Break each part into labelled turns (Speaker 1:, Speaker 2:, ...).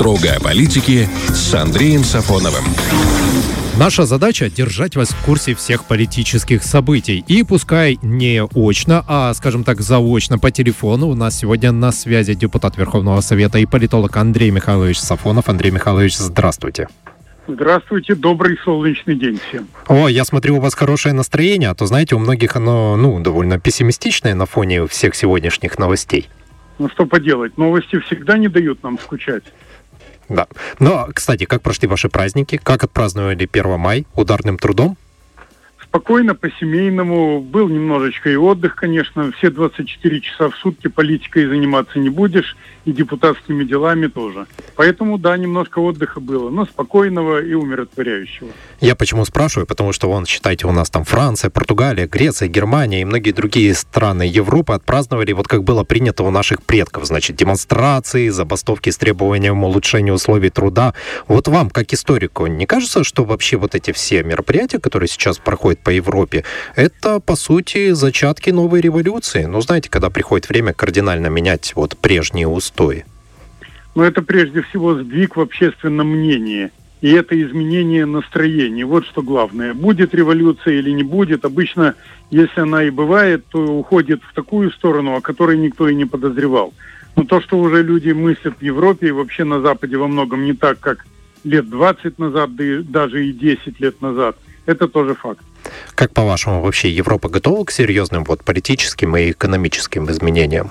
Speaker 1: Строго о политике с Андреем Сафоновым.
Speaker 2: Наша задача – держать вас в курсе всех политических событий. И пускай не очно, а, скажем так, заочно по телефону. У нас сегодня на связи депутат Верховного Совета и политолог Андрей Михайлович Сафонов. Андрей Михайлович, здравствуйте.
Speaker 3: Здравствуйте, добрый солнечный день всем.
Speaker 2: О, я смотрю, у вас хорошее настроение, а то, знаете, у многих оно, ну, довольно пессимистичное на фоне всех сегодняшних новостей.
Speaker 3: Ну, что поделать, новости всегда не дают нам скучать.
Speaker 2: Да. Но, кстати, как прошли ваши праздники? Как отпраздновали 1 май? Ударным трудом?
Speaker 3: Спокойно, по-семейному. Был немножечко и отдых, конечно. Все 24 часа в сутки политикой заниматься не будешь, и депутатскими делами тоже. Поэтому, да, немножко отдыха было, но спокойного и умиротворяющего.
Speaker 2: Я почему спрашиваю? Потому что, вон, считайте, у нас там Франция, Португалия, Греция, Германия и многие другие страны Европы отпраздновали, вот как было принято у наших предков, значит, демонстрации, забастовки с требованием улучшения условий труда. Вот вам, как историку, не кажется, что вообще вот эти все мероприятия, которые сейчас проходят по Европе, это, по сути, зачатки новой революции. Ну, знаете, когда приходит время кардинально менять вот прежние устои.
Speaker 3: Но это прежде всего сдвиг в общественном мнении. И это изменение настроения. Вот что главное. Будет революция или не будет. Обычно, если она и бывает, то уходит в такую сторону, о которой никто и не подозревал. Но то, что уже люди мыслят в Европе и вообще на Западе во многом не так, как лет 20 назад, да и даже и 10 лет назад, это тоже факт.
Speaker 2: Как по-вашему, вообще Европа готова к серьезным вот политическим и экономическим изменениям?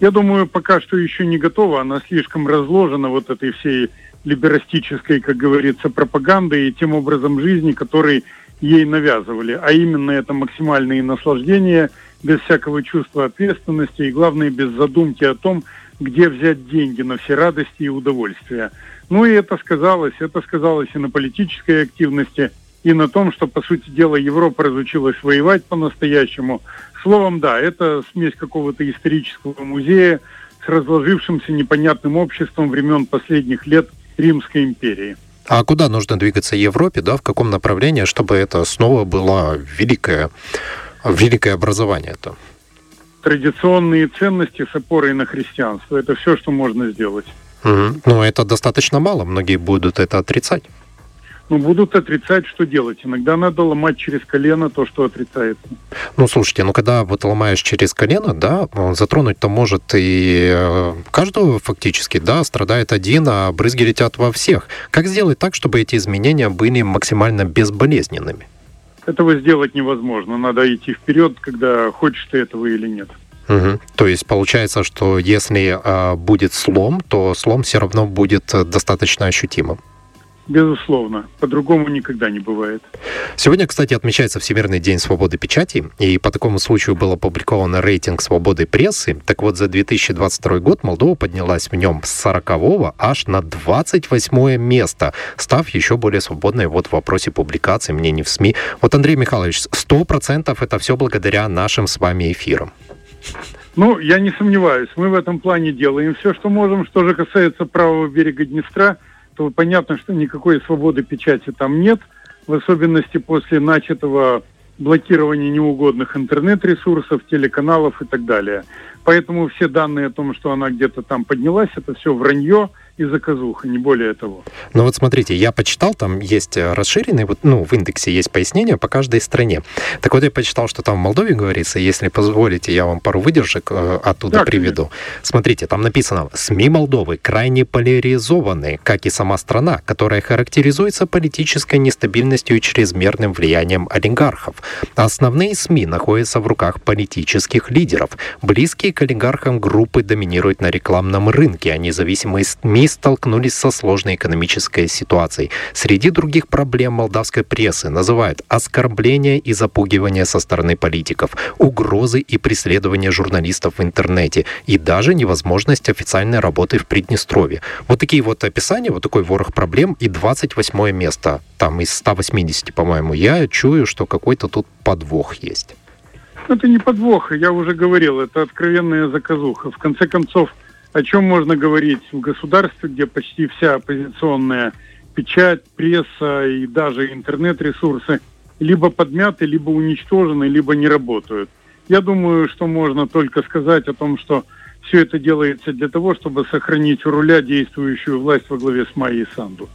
Speaker 3: Я думаю, пока что еще не готова. Она слишком разложена вот этой всей либерастической, как говорится, пропагандой и тем образом жизни, который ей навязывали. А именно это максимальные наслаждения, без всякого чувства ответственности и, главное, без задумки о том, где взять деньги на все радости и удовольствия. Ну и это сказалось. Это сказалось и на политической активности, и на том, что, по сути дела, Европа разучилась воевать по-настоящему. Словом, да, это смесь какого-то исторического музея с разложившимся непонятным обществом времен последних лет Римской империи.
Speaker 2: А куда нужно двигаться Европе, да, в каком направлении, чтобы это снова было великое, великое образование? -то?
Speaker 3: Традиционные ценности с опорой на христианство. Это все, что можно сделать.
Speaker 2: Угу. Но это достаточно мало, многие будут это отрицать
Speaker 3: ну, будут отрицать, что делать. Иногда надо ломать через колено то, что отрицается.
Speaker 2: Ну, слушайте, ну, когда вот ломаешь через колено, да, затронуть-то может и э, каждого фактически, да, страдает один, а брызги летят во всех. Как сделать так, чтобы эти изменения были максимально безболезненными?
Speaker 3: Этого сделать невозможно. Надо идти вперед, когда хочешь ты этого или нет.
Speaker 2: Угу. То есть получается, что если э, будет слом, то слом все равно будет э, достаточно ощутимым.
Speaker 3: Безусловно. По-другому никогда не бывает.
Speaker 2: Сегодня, кстати, отмечается Всемирный день свободы печати, и по такому случаю был опубликован рейтинг свободы прессы. Так вот, за 2022 год Молдова поднялась в нем с 40 аж на 28 место, став еще более свободной вот в вопросе публикации мнений в СМИ. Вот, Андрей Михайлович, 100% это все благодаря нашим с вами эфирам.
Speaker 3: Ну, я не сомневаюсь. Мы в этом плане делаем все, что можем. Что же касается правого берега Днестра – то понятно, что никакой свободы печати там нет, в особенности после начатого блокирования неугодных интернет-ресурсов, телеканалов и так далее. Поэтому все данные о том, что она где-то там поднялась, это все вранье, и заказуха, не более того.
Speaker 2: Ну вот смотрите, я почитал, там есть э, расширенный, вот, ну, в индексе есть пояснение по каждой стране. Так вот я почитал, что там в Молдове говорится, если позволите, я вам пару выдержек э, оттуда да, приведу. Конечно. Смотрите, там написано, СМИ Молдовы крайне поляризованы, как и сама страна, которая характеризуется политической нестабильностью и чрезмерным влиянием олигархов. Основные СМИ находятся в руках политических лидеров. Близкие к олигархам группы доминируют на рекламном рынке, а независимые СМИ столкнулись со сложной экономической ситуацией. Среди других проблем молдавской прессы называют оскорбления и запугивания со стороны политиков, угрозы и преследования журналистов в интернете и даже невозможность официальной работы в Приднестровье. Вот такие вот описания, вот такой ворох проблем и 28 место, там из 180, по-моему, я чую, что какой-то тут подвох есть.
Speaker 3: Это не подвох, я уже говорил, это откровенная заказуха. В конце концов, о чем можно говорить в государстве, где почти вся оппозиционная печать, пресса и даже интернет-ресурсы либо подмяты, либо уничтожены, либо не работают. Я думаю, что можно только сказать о том, что все это делается для того, чтобы сохранить у руля действующую власть во главе с Майей Санду.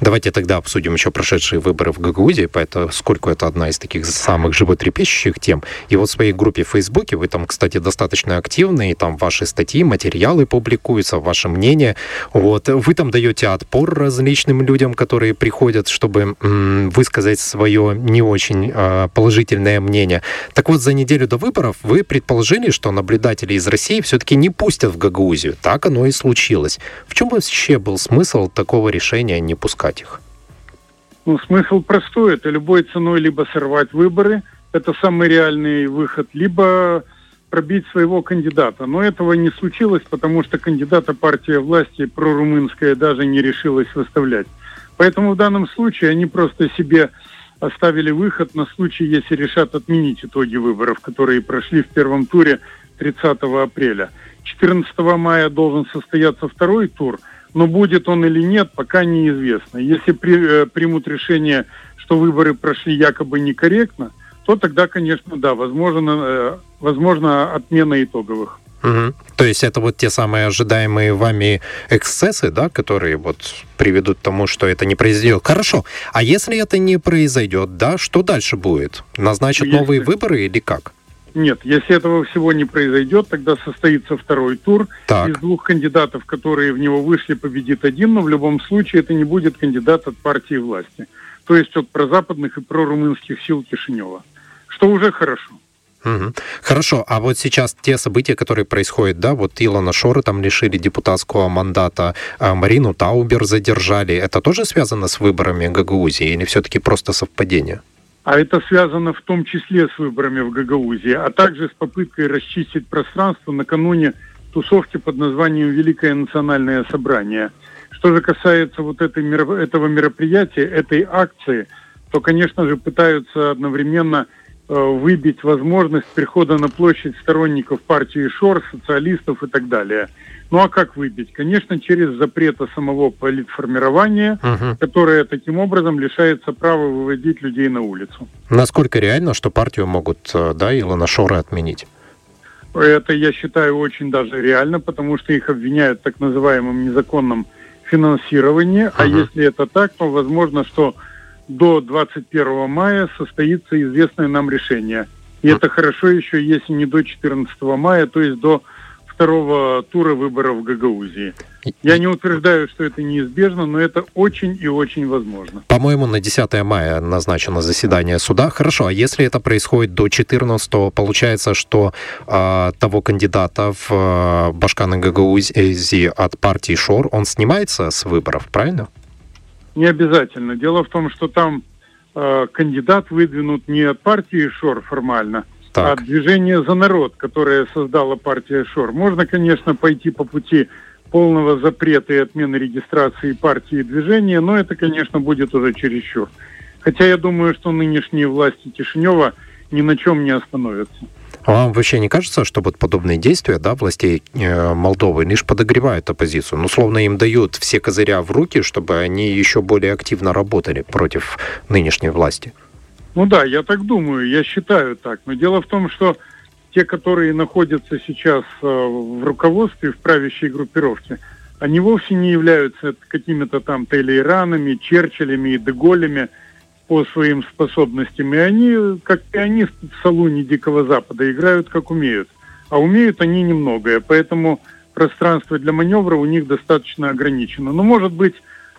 Speaker 2: Давайте тогда обсудим еще прошедшие выборы в Гагаузии, поскольку это одна из таких самых животрепещущих тем. И вот в своей группе в Фейсбуке вы там, кстати, достаточно активны, и там ваши статьи, материалы публикуются, ваше мнение. Вот. Вы там даете отпор различным людям, которые приходят, чтобы м, высказать свое не очень э, положительное мнение. Так вот, за неделю до выборов вы предположили, что наблюдатели из России все-таки не пустят в Гагаузию. Так оно и случилось. В чем вообще был смысл такого решения не пускать их?
Speaker 3: Ну, смысл простой. Это любой ценой либо сорвать выборы, это самый реальный выход, либо пробить своего кандидата. Но этого не случилось, потому что кандидата партия власти прорумынская даже не решилась выставлять. Поэтому в данном случае они просто себе оставили выход на случай, если решат отменить итоги выборов, которые прошли в первом туре 30 апреля. 14 мая должен состояться второй тур – но будет он или нет, пока неизвестно. Если при, э, примут решение, что выборы прошли якобы некорректно, то тогда, конечно, да, возможно, э, возможно отмена итоговых.
Speaker 2: Угу. То есть это вот те самые ожидаемые вами эксцессы, да, которые вот приведут к тому, что это не произойдет. Хорошо. А если это не произойдет, да, что дальше будет? Назначат если... новые выборы или как?
Speaker 3: Нет, если этого всего не произойдет, тогда состоится второй тур. Так. Из двух кандидатов, которые в него вышли, победит один, но в любом случае это не будет кандидат от партии власти. То есть от прозападных и прорумынских сил Кишинева. Что уже хорошо.
Speaker 2: Угу. Хорошо, а вот сейчас те события, которые происходят, да, вот Илона Шора там лишили депутатского мандата, а Марину Таубер задержали, это тоже связано с выборами Гагаузии или все-таки просто совпадение?
Speaker 3: А это связано в том числе с выборами в Гагаузии, а также с попыткой расчистить пространство накануне тусовки под названием «Великое национальное собрание». Что же касается вот этой, этого мероприятия, этой акции, то, конечно же, пытаются одновременно выбить возможность прихода на площадь сторонников партии ШОР, социалистов и так далее – ну а как выбить? Конечно, через запрета самого политформирования, угу. которое таким образом лишается права выводить людей на улицу.
Speaker 2: Насколько реально, что партию могут, э, да, Илона Шора отменить?
Speaker 3: Это, я считаю, очень даже реально, потому что их обвиняют в так называемом незаконном финансировании. Uh-huh. А если это так, то возможно, что до 21 мая состоится известное нам решение. И это хорошо еще, если не до 14 мая, то есть до второго тура выборов в Гагаузии. Я не утверждаю, что это неизбежно, но это очень и очень возможно.
Speaker 2: По-моему, на 10 мая назначено заседание суда. Хорошо, а если это происходит до 14, получается, что э, того кандидата в э, Башкана Гагаузии от партии ШОР, он снимается с выборов, правильно?
Speaker 3: Не обязательно. Дело в том, что там э, кандидат выдвинут не от партии ШОР формально, так. а движение «За народ», которое создала партия ШОР. Можно, конечно, пойти по пути полного запрета и отмены регистрации партии и движения, но это, конечно, будет уже чересчур. Хотя я думаю, что нынешние власти Кишинева ни на чем не остановятся.
Speaker 2: А вам вообще не кажется, что вот подобные действия да, властей э, Молдовы лишь подогревают оппозицию? Ну, словно им дают все козыря в руки, чтобы они еще более активно работали против нынешней власти?
Speaker 3: Ну да, я так думаю, я считаю так. Но дело в том, что те, которые находятся сейчас э, в руководстве, в правящей группировке, они вовсе не являются какими-то там Тейлейранами, Черчиллями и Деголями по своим способностям. И они, как пианист в салуне Дикого Запада, играют как умеют. А умеют они немногое, поэтому пространство для маневра у них достаточно ограничено. Но, может быть,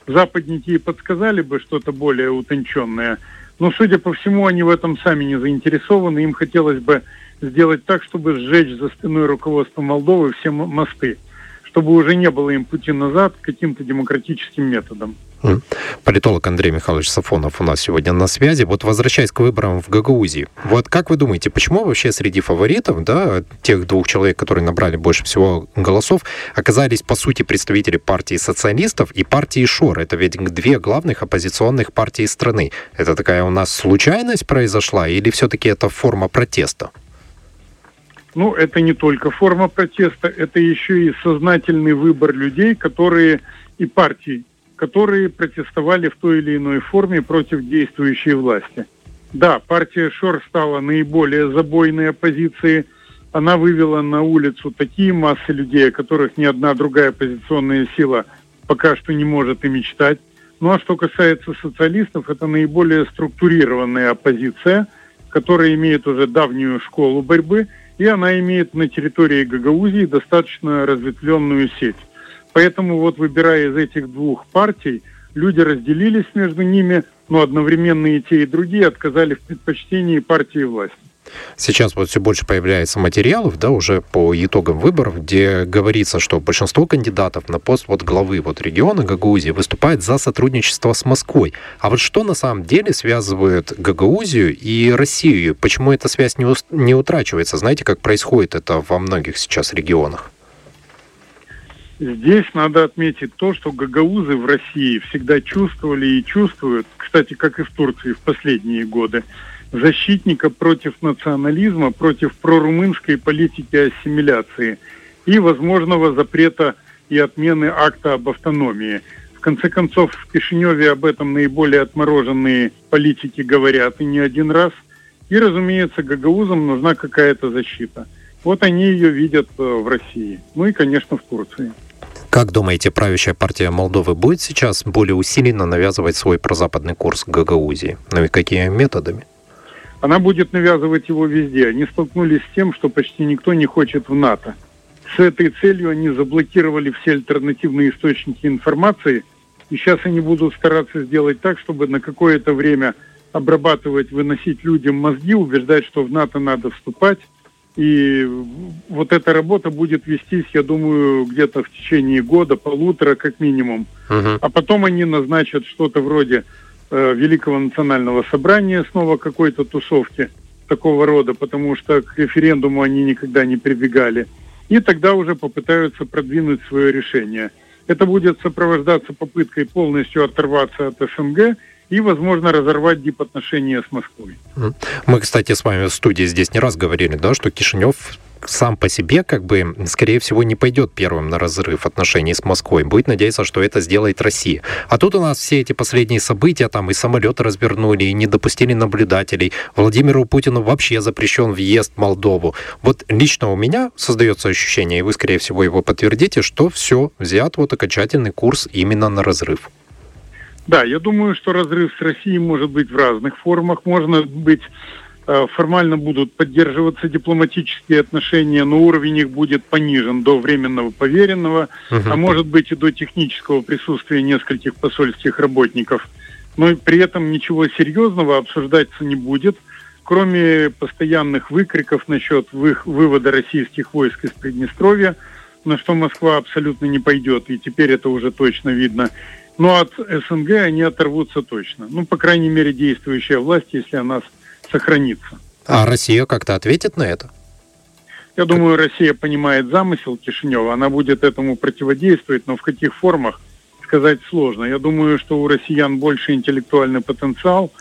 Speaker 3: западники и подсказали бы что-то более утонченное – но, судя по всему, они в этом сами не заинтересованы. Им хотелось бы сделать так, чтобы сжечь за спиной руководства Молдовы все мосты, чтобы уже не было им пути назад каким-то демократическим методам.
Speaker 2: Политолог Андрей Михайлович Сафонов у нас сегодня на связи. Вот возвращаясь к выборам в Гагаузии, вот как вы думаете, почему вообще среди фаворитов, да, тех двух человек, которые набрали больше всего голосов, оказались, по сути, представители партии социалистов и партии Шор? Это ведь две главных оппозиционных партии страны. Это такая у нас случайность произошла или все-таки это форма протеста?
Speaker 3: Ну, это не только форма протеста, это еще и сознательный выбор людей, которые и партий, которые протестовали в той или иной форме против действующей власти. Да, партия Шор стала наиболее забойной оппозицией она вывела на улицу такие массы людей, о которых ни одна другая оппозиционная сила пока что не может и мечтать. Ну а что касается социалистов, это наиболее структурированная оппозиция, которая имеет уже давнюю школу борьбы, и она имеет на территории Гагаузии достаточно разветвленную сеть. Поэтому вот выбирая из этих двух партий, люди разделились между ними, но одновременно и те, и другие отказали в предпочтении партии власти.
Speaker 2: Сейчас вот все больше появляется материалов, да, уже по итогам выборов, где говорится, что большинство кандидатов на пост вот главы вот региона Гагаузии выступает за сотрудничество с Москвой. А вот что на самом деле связывает Гагаузию и Россию? Почему эта связь не, не утрачивается? Знаете, как происходит это во многих сейчас регионах?
Speaker 3: Здесь надо отметить то, что гагаузы в России всегда чувствовали и чувствуют, кстати, как и в Турции в последние годы, защитника против национализма, против прорумынской политики ассимиляции и возможного запрета и отмены акта об автономии. В конце концов, в Кишиневе об этом наиболее отмороженные политики говорят и не один раз. И, разумеется, гагаузам нужна какая-то защита. Вот они ее видят э, в России. Ну и, конечно, в Турции.
Speaker 2: Как думаете, правящая партия Молдовы будет сейчас более усиленно навязывать свой прозападный курс Гагаузии? Ну и какими методами?
Speaker 3: она будет навязывать его везде. Они столкнулись с тем, что почти никто не хочет в НАТО. С этой целью они заблокировали все альтернативные источники информации, и сейчас они будут стараться сделать так, чтобы на какое-то время обрабатывать, выносить людям мозги, убеждать, что в НАТО надо вступать. И вот эта работа будет вестись, я думаю, где-то в течение года, полутора как минимум. Uh-huh. А потом они назначат что-то вроде Э, Великого национального собрания, снова какой-то тусовки такого рода, потому что к референдуму они никогда не прибегали. И тогда уже попытаются продвинуть свое решение. Это будет сопровождаться попыткой полностью оторваться от СНГ и, возможно, разорвать дипотношения с Москвой.
Speaker 2: Мы, кстати, с вами в студии здесь не раз говорили, да, что Кишинев сам по себе, как бы, скорее всего, не пойдет первым на разрыв отношений с Москвой. Будет надеяться, что это сделает Россия. А тут у нас все эти последние события, там и самолеты развернули, и не допустили наблюдателей. Владимиру Путину вообще запрещен въезд в Молдову. Вот лично у меня создается ощущение, и вы, скорее всего, его подтвердите, что все, взят вот окончательный курс именно на разрыв.
Speaker 3: Да, я думаю, что разрыв с Россией может быть в разных формах. Можно быть Э, формально будут поддерживаться дипломатические отношения, но уровень их будет понижен до временного поверенного, uh а может быть и до технического присутствия нескольких посольских работников. Но при этом ничего серьезного обсуждаться не будет, кроме постоянных выкриков насчет вывода российских войск из Приднестровья, на что Москва абсолютно не пойдет, и теперь это уже точно видно. Но от СНГ они оторвутся точно. Ну, по крайней мере, действующая власть, если она сохранится.
Speaker 2: А Россия как-то ответит на это?
Speaker 3: Я думаю, Россия понимает замысел Кишинева, она будет этому противодействовать, но в каких формах сказать сложно. Я думаю, что у россиян больше интеллектуальный потенциал,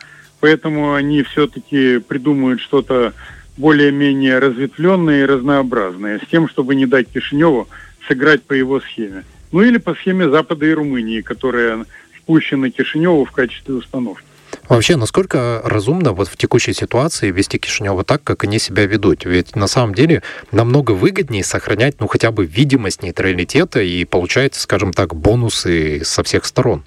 Speaker 3: поэтому они все-таки придумают что-то более-менее разветвленное и разнообразное, с тем, чтобы не дать Кишиневу сыграть по его схеме. Ну или по схеме Запада и Румынии, которая спущена Кишиневу в качестве установки.
Speaker 2: Вообще, насколько разумно вот в текущей ситуации вести Кишинева так, как они себя ведут? Ведь на самом деле намного выгоднее сохранять, ну, хотя бы видимость нейтралитета и получать, скажем так, бонусы со всех сторон.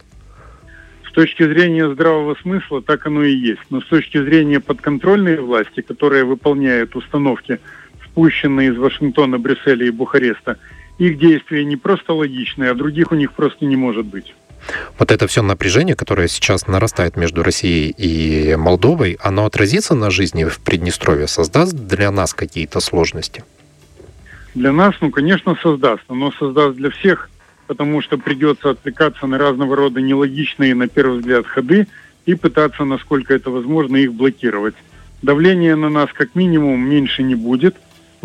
Speaker 3: С точки зрения здравого смысла так оно и есть. Но с точки зрения подконтрольной власти, которая выполняет установки, спущенные из Вашингтона, Брюсселя и Бухареста, их действия не просто логичные, а других у них просто не может быть.
Speaker 2: Вот это все напряжение, которое сейчас нарастает между Россией и Молдовой, оно отразится на жизни в Приднестровье, создаст для нас какие-то сложности?
Speaker 3: Для нас, ну, конечно, создаст. Оно создаст для всех, потому что придется отвлекаться на разного рода нелогичные, на первый взгляд, ходы и пытаться, насколько это возможно, их блокировать. Давление на нас как минимум меньше не будет.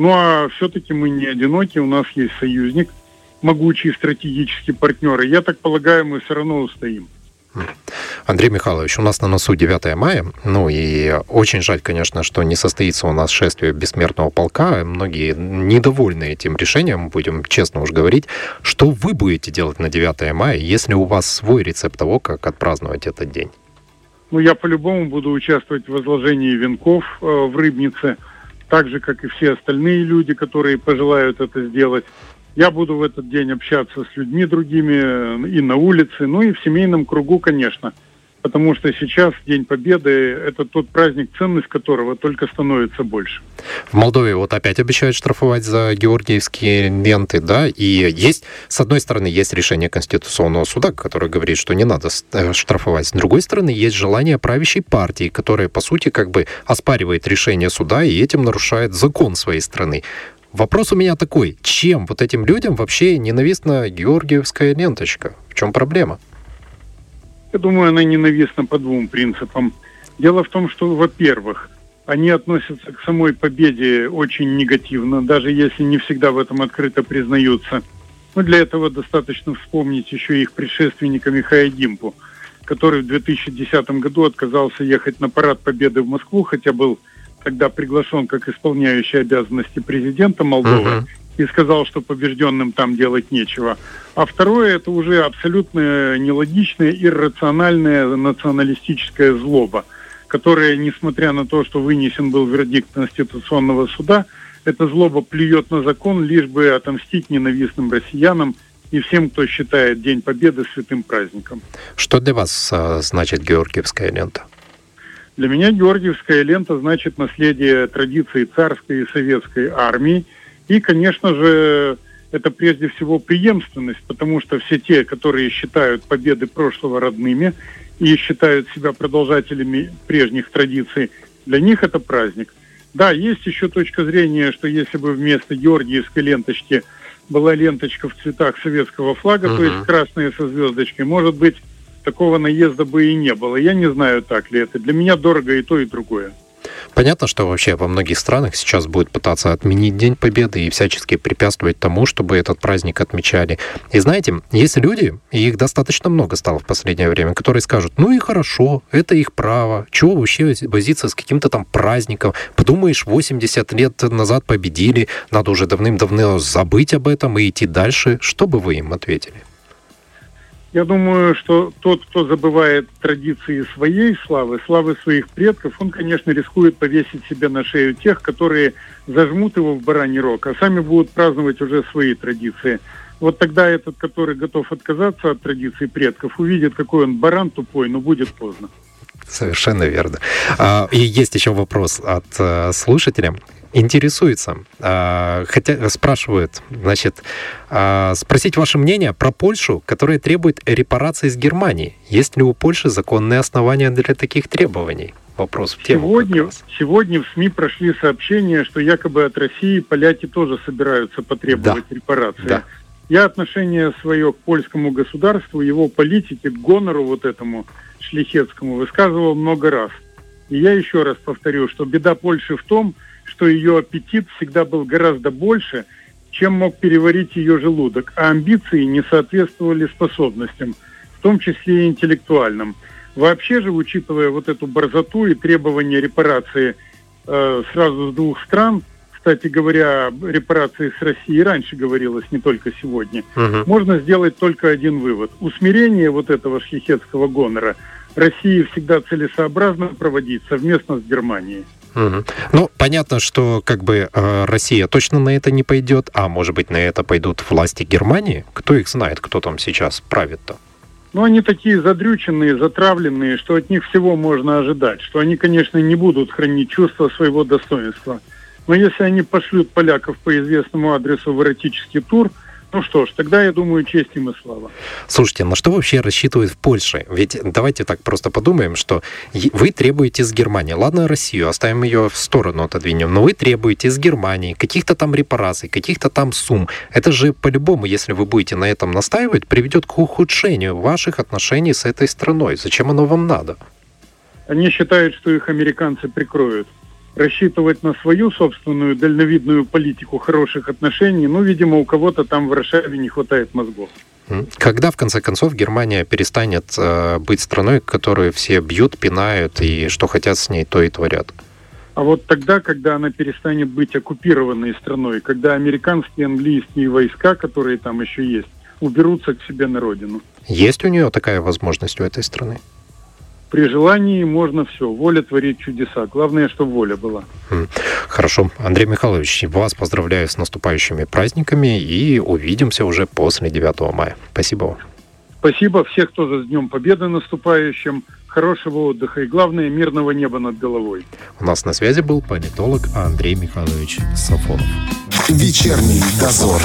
Speaker 3: Ну а все-таки мы не одиноки, у нас есть союзник – могучие стратегические партнеры. Я так полагаю, мы все равно устоим.
Speaker 2: Андрей Михайлович, у нас на носу 9 мая, ну и очень жаль, конечно, что не состоится у нас шествие бессмертного полка. Многие недовольны этим решением, будем честно уж говорить. Что вы будете делать на 9 мая, если у вас свой рецепт того, как отпраздновать этот день?
Speaker 3: Ну, я по-любому буду участвовать в возложении венков э, в Рыбнице. Так же, как и все остальные люди, которые пожелают это сделать. Я буду в этот день общаться с людьми другими и на улице, ну и в семейном кругу, конечно – потому что сейчас День Победы – это тот праздник, ценность которого только становится больше.
Speaker 2: В Молдове вот опять обещают штрафовать за георгиевские ленты, да, и есть, с одной стороны, есть решение Конституционного суда, которое говорит, что не надо э, штрафовать, с другой стороны, есть желание правящей партии, которая, по сути, как бы оспаривает решение суда и этим нарушает закон своей страны. Вопрос у меня такой, чем вот этим людям вообще ненавистна георгиевская ленточка? В чем проблема?
Speaker 3: Я думаю, она ненавистна по двум принципам. Дело в том, что, во-первых, они относятся к самой победе очень негативно, даже если не всегда в этом открыто признаются. Но для этого достаточно вспомнить еще их предшественника Михаила Димпу, который в 2010 году отказался ехать на парад победы в Москву, хотя был тогда приглашен как исполняющий обязанности президента Молдовы. Uh-huh и сказал, что побежденным там делать нечего. А второе, это уже абсолютно нелогичная, иррациональная националистическая злоба, которая, несмотря на то, что вынесен был вердикт Конституционного суда, эта злоба плюет на закон, лишь бы отомстить ненавистным россиянам и всем, кто считает День Победы святым праздником.
Speaker 2: Что для вас а, значит Георгиевская лента?
Speaker 3: Для меня Георгиевская лента значит наследие традиции царской и советской армии – и, конечно же, это прежде всего преемственность, потому что все те, которые считают победы прошлого родными и считают себя продолжателями прежних традиций, для них это праздник. Да, есть еще точка зрения, что если бы вместо георгиевской ленточки была ленточка в цветах советского флага, uh-huh. то есть красная со звездочкой, может быть, такого наезда бы и не было. Я не знаю, так ли это. Для меня дорого и то, и другое.
Speaker 2: Понятно, что вообще во многих странах сейчас будет пытаться отменить День Победы и всячески препятствовать тому, чтобы этот праздник отмечали. И знаете, есть люди, и их достаточно много стало в последнее время, которые скажут, ну и хорошо, это их право, чего вообще возиться с каким-то там праздником, подумаешь, 80 лет назад победили, надо уже давным-давно забыть об этом и идти дальше. Что бы вы им ответили?
Speaker 3: Я думаю, что тот, кто забывает традиции своей славы, славы своих предков, он, конечно, рискует повесить себе на шею тех, которые зажмут его в бараний рог, а сами будут праздновать уже свои традиции. Вот тогда этот, который готов отказаться от традиций предков, увидит, какой он баран тупой, но будет поздно.
Speaker 2: Совершенно верно. А, и есть еще вопрос от э, слушателя интересуется, а, хотя спрашивают, значит, а, спросить ваше мнение про Польшу, которая требует репарации с Германии. Есть ли у Польши законные основания для таких требований? Вопрос в
Speaker 3: тему. Сегодня, сегодня в СМИ прошли сообщения, что якобы от России поляки тоже собираются потребовать да. репарации. Да. Я отношение свое к польскому государству, его политике, к гонору вот этому шлихетскому высказывал много раз. И я еще раз повторю, что беда Польши в том, что ее аппетит всегда был гораздо больше, чем мог переварить ее желудок, а амбиции не соответствовали способностям, в том числе и интеллектуальным. Вообще же, учитывая вот эту борзоту и требования репарации э, сразу с двух стран, кстати говоря, репарации с Россией раньше говорилось, не только сегодня, угу. можно сделать только один вывод. Усмирение вот этого шляхетского гонора России всегда целесообразно проводить совместно с Германией.
Speaker 2: Угу. Ну, понятно, что как бы э, Россия точно на это не пойдет, а может быть на это пойдут власти Германии? Кто их знает, кто там сейчас правит-то?
Speaker 3: Ну, они такие задрюченные, затравленные, что от них всего можно ожидать. Что они, конечно, не будут хранить чувство своего достоинства. Но если они пошлют поляков по известному адресу в эротический тур – ну что ж, тогда, я думаю, честь им и слава.
Speaker 2: Слушайте, на что вообще рассчитывают в Польше? Ведь давайте так просто подумаем, что вы требуете из Германии, ладно, Россию, оставим ее в сторону, отодвинем, но вы требуете из Германии каких-то там репараций, каких-то там сумм. Это же по-любому, если вы будете на этом настаивать, приведет к ухудшению ваших отношений с этой страной. Зачем оно вам надо?
Speaker 3: Они считают, что их американцы прикроют рассчитывать на свою собственную дальновидную политику хороших отношений, ну, видимо, у кого-то там в Варшаве не хватает мозгов.
Speaker 2: Когда, в конце концов, Германия перестанет э, быть страной, которую все бьют, пинают и что хотят с ней, то и творят?
Speaker 3: А вот тогда, когда она перестанет быть оккупированной страной, когда американские, английские войска, которые там еще есть, уберутся к себе на родину.
Speaker 2: Есть у нее такая возможность у этой страны?
Speaker 3: При желании можно все. Воля творит чудеса. Главное, чтобы воля была.
Speaker 2: Хорошо. Андрей Михайлович, вас поздравляю с наступающими праздниками и увидимся уже после 9 мая. Спасибо вам.
Speaker 3: Спасибо всех, кто за Днем Победы наступающим. Хорошего отдыха и, главное, мирного неба над головой.
Speaker 2: У нас на связи был политолог Андрей Михайлович Сафонов.
Speaker 4: Вечерний дозор.